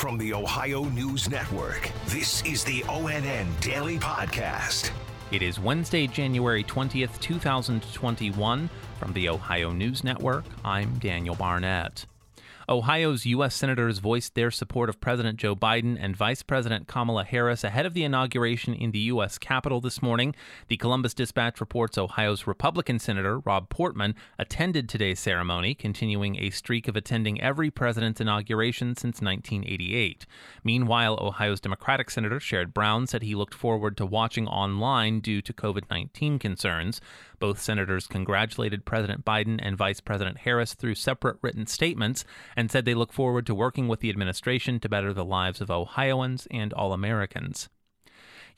From the Ohio News Network, this is the ONN Daily Podcast. It is Wednesday, January 20th, 2021. From the Ohio News Network, I'm Daniel Barnett. Ohio's U.S. senators voiced their support of President Joe Biden and Vice President Kamala Harris ahead of the inauguration in the U.S. Capitol this morning. The Columbus Dispatch reports Ohio's Republican Senator Rob Portman attended today's ceremony, continuing a streak of attending every president's inauguration since 1988. Meanwhile, Ohio's Democratic Senator Sherrod Brown said he looked forward to watching online due to COVID 19 concerns. Both senators congratulated President Biden and Vice President Harris through separate written statements and said they look forward to working with the administration to better the lives of Ohioans and all Americans.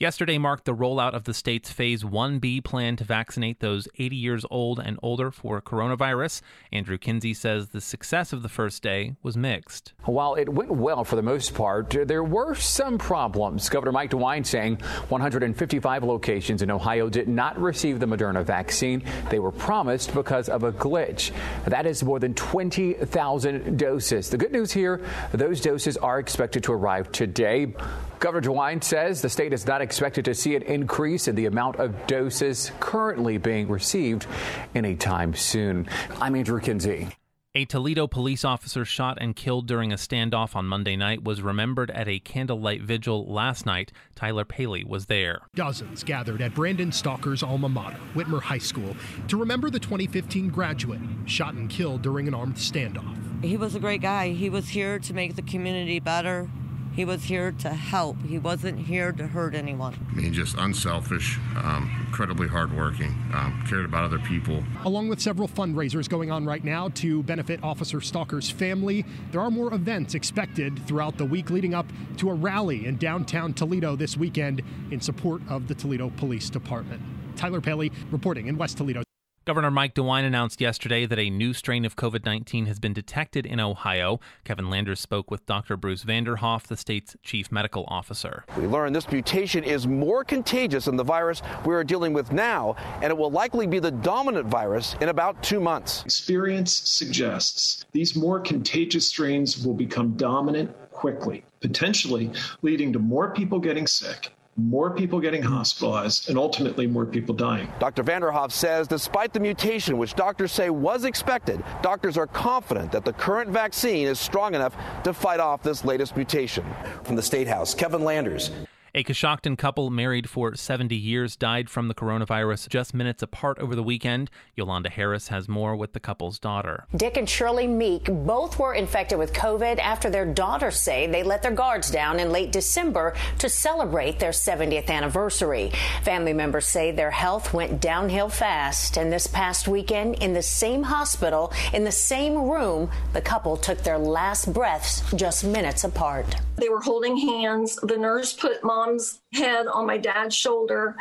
Yesterday marked the rollout of the state's Phase 1B plan to vaccinate those 80 years old and older for coronavirus. Andrew Kinsey says the success of the first day was mixed. While it went well for the most part, there were some problems. Governor Mike DeWine saying 155 locations in Ohio did not receive the Moderna vaccine they were promised because of a glitch. That is more than 20,000 doses. The good news here, those doses are expected to arrive today. Governor DeWine says the state is not expected to see an increase in the amount of doses currently being received anytime soon. I'm Andrew Kinsey. A Toledo police officer shot and killed during a standoff on Monday night was remembered at a candlelight vigil last night. Tyler Paley was there. Dozens gathered at Brandon Stalker's alma mater, Whitmer High School, to remember the 2015 graduate shot and killed during an armed standoff. He was a great guy. He was here to make the community better. He was here to help. He wasn't here to hurt anyone. I mean, just unselfish, um, incredibly hardworking, um, cared about other people. Along with several fundraisers going on right now to benefit Officer Stalker's family, there are more events expected throughout the week leading up to a rally in downtown Toledo this weekend in support of the Toledo Police Department. Tyler Paley reporting in West Toledo. Governor Mike DeWine announced yesterday that a new strain of COVID 19 has been detected in Ohio. Kevin Landers spoke with Dr. Bruce Vanderhoff, the state's chief medical officer. We learned this mutation is more contagious than the virus we are dealing with now, and it will likely be the dominant virus in about two months. Experience suggests these more contagious strains will become dominant quickly, potentially leading to more people getting sick more people getting hospitalized, and ultimately more people dying. Dr. Vanderhoff says despite the mutation, which doctors say was expected, doctors are confident that the current vaccine is strong enough to fight off this latest mutation. From the State House, Kevin Landers. A Coshocton couple married for 70 years died from the coronavirus just minutes apart over the weekend. Yolanda Harris has more with the couple's daughter. Dick and Shirley Meek both were infected with COVID after their daughters say they let their guards down in late December to celebrate their 70th anniversary. Family members say their health went downhill fast, and this past weekend, in the same hospital, in the same room, the couple took their last breaths just minutes apart. They were holding hands. The nurse put mom mom's head on my dad's shoulder.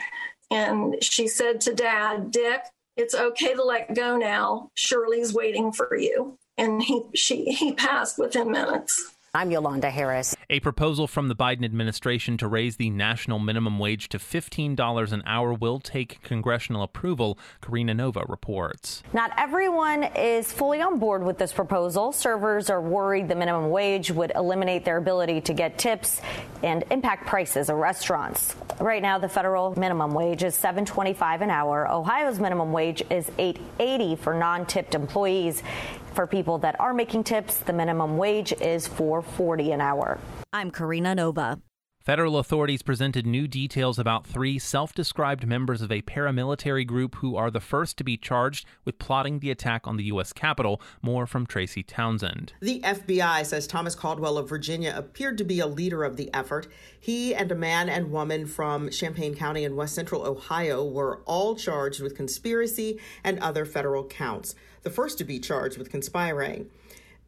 And she said to dad, Dick, it's okay to let go now. Shirley's waiting for you. And he, she, he passed within minutes. I'm Yolanda Harris. A proposal from the Biden administration to raise the national minimum wage to $15 an hour will take congressional approval, Karina Nova reports. Not everyone is fully on board with this proposal. Servers are worried the minimum wage would eliminate their ability to get tips and impact prices at restaurants. Right now, the federal minimum wage is $7.25 an hour. Ohio's minimum wage is $8.80 for non-tipped employees. For people that are making tips, the minimum wage is $4.40 an hour. I'm Karina Nova. Federal authorities presented new details about three self described members of a paramilitary group who are the first to be charged with plotting the attack on the U.S. Capitol. More from Tracy Townsend. The FBI says Thomas Caldwell of Virginia appeared to be a leader of the effort. He and a man and woman from Champaign County in west central Ohio were all charged with conspiracy and other federal counts, the first to be charged with conspiring.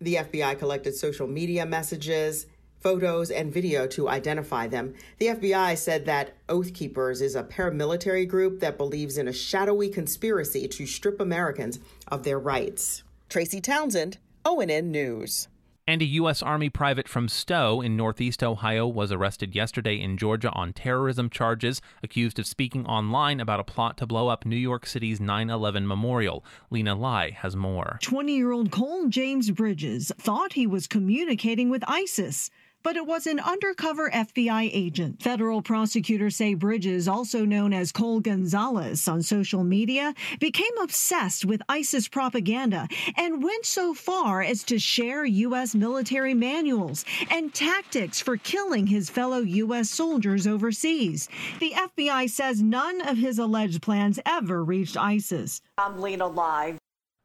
The FBI collected social media messages photos and video to identify them. The FBI said that Oath Keepers is a paramilitary group that believes in a shadowy conspiracy to strip Americans of their rights. Tracy Townsend, ONN News. And a U.S. Army private from Stow in northeast Ohio was arrested yesterday in Georgia on terrorism charges, accused of speaking online about a plot to blow up New York City's 9 11 memorial. Lena Lai has more. 20 year old Cole James Bridges thought he was communicating with ISIS but it was an undercover FBI agent. Federal prosecutors say Bridges, also known as Cole Gonzalez on social media, became obsessed with ISIS propaganda and went so far as to share U.S. military manuals and tactics for killing his fellow U.S. soldiers overseas. The FBI says none of his alleged plans ever reached ISIS. I'm Lena Live.